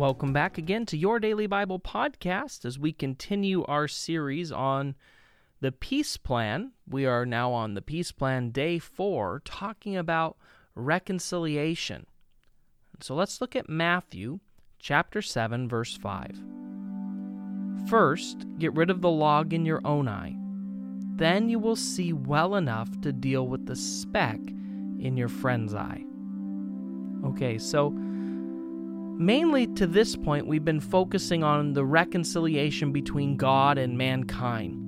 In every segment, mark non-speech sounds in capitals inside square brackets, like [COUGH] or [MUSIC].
Welcome back again to Your Daily Bible Podcast as we continue our series on the Peace Plan. We are now on the Peace Plan Day 4, talking about reconciliation. So let's look at Matthew chapter 7, verse 5. First, get rid of the log in your own eye. Then you will see well enough to deal with the speck in your friend's eye. Okay, so Mainly to this point, we've been focusing on the reconciliation between God and mankind.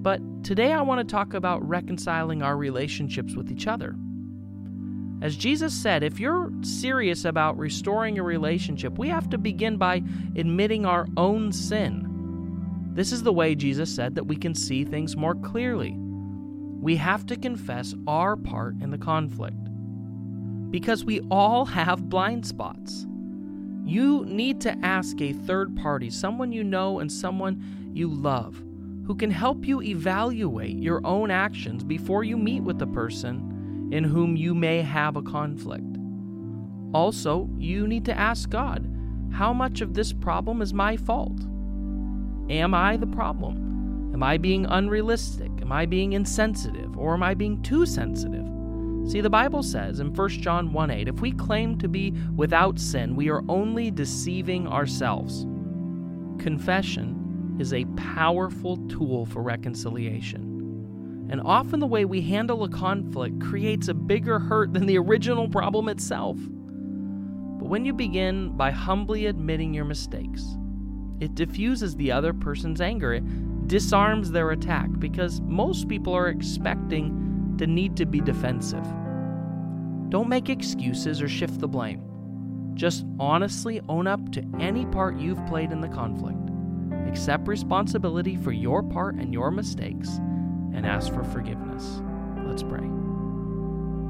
But today I want to talk about reconciling our relationships with each other. As Jesus said, if you're serious about restoring a relationship, we have to begin by admitting our own sin. This is the way Jesus said that we can see things more clearly. We have to confess our part in the conflict. Because we all [LAUGHS] have blind spots. You need to ask a third party, someone you know and someone you love, who can help you evaluate your own actions before you meet with the person in whom you may have a conflict. Also, you need to ask God, how much of this problem is my fault? Am I the problem? Am I being unrealistic? Am I being insensitive? Or am I being too sensitive? See, the Bible says in 1 John 1 8, if we claim to be without sin, we are only deceiving ourselves. Confession is a powerful tool for reconciliation. And often the way we handle a conflict creates a bigger hurt than the original problem itself. But when you begin by humbly admitting your mistakes, it diffuses the other person's anger. It disarms their attack because most people are expecting the need to be defensive. Don't make excuses or shift the blame. Just honestly own up to any part you've played in the conflict. Accept responsibility for your part and your mistakes, and ask for forgiveness. Let's pray.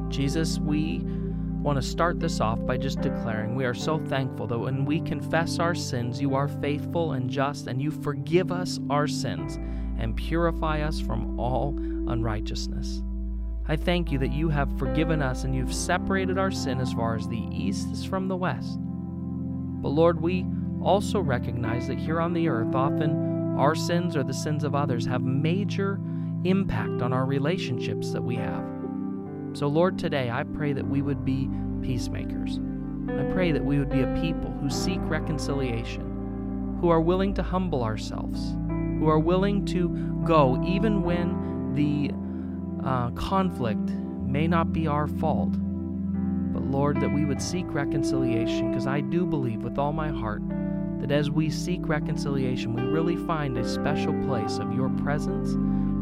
Jesus, we want to start this off by just declaring we are so thankful that when we confess our sins, you are faithful and just, and you forgive us our sins and purify us from all unrighteousness. I thank you that you have forgiven us and you've separated our sin as far as the east is from the west. But Lord, we also recognize that here on the earth, often our sins or the sins of others have major impact on our relationships that we have. So, Lord, today I pray that we would be peacemakers. I pray that we would be a people who seek reconciliation, who are willing to humble ourselves, who are willing to go even when the uh, conflict may not be our fault, but Lord, that we would seek reconciliation because I do believe with all my heart that as we seek reconciliation, we really find a special place of your presence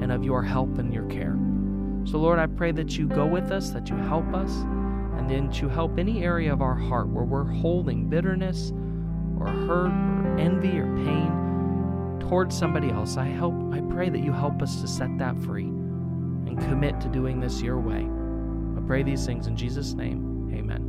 and of your help and your care. So, Lord, I pray that you go with us, that you help us, and then to help any area of our heart where we're holding bitterness or hurt or envy or pain towards somebody else. I help I pray that you help us to set that free commit to doing this your way. I pray these things in Jesus' name. Amen.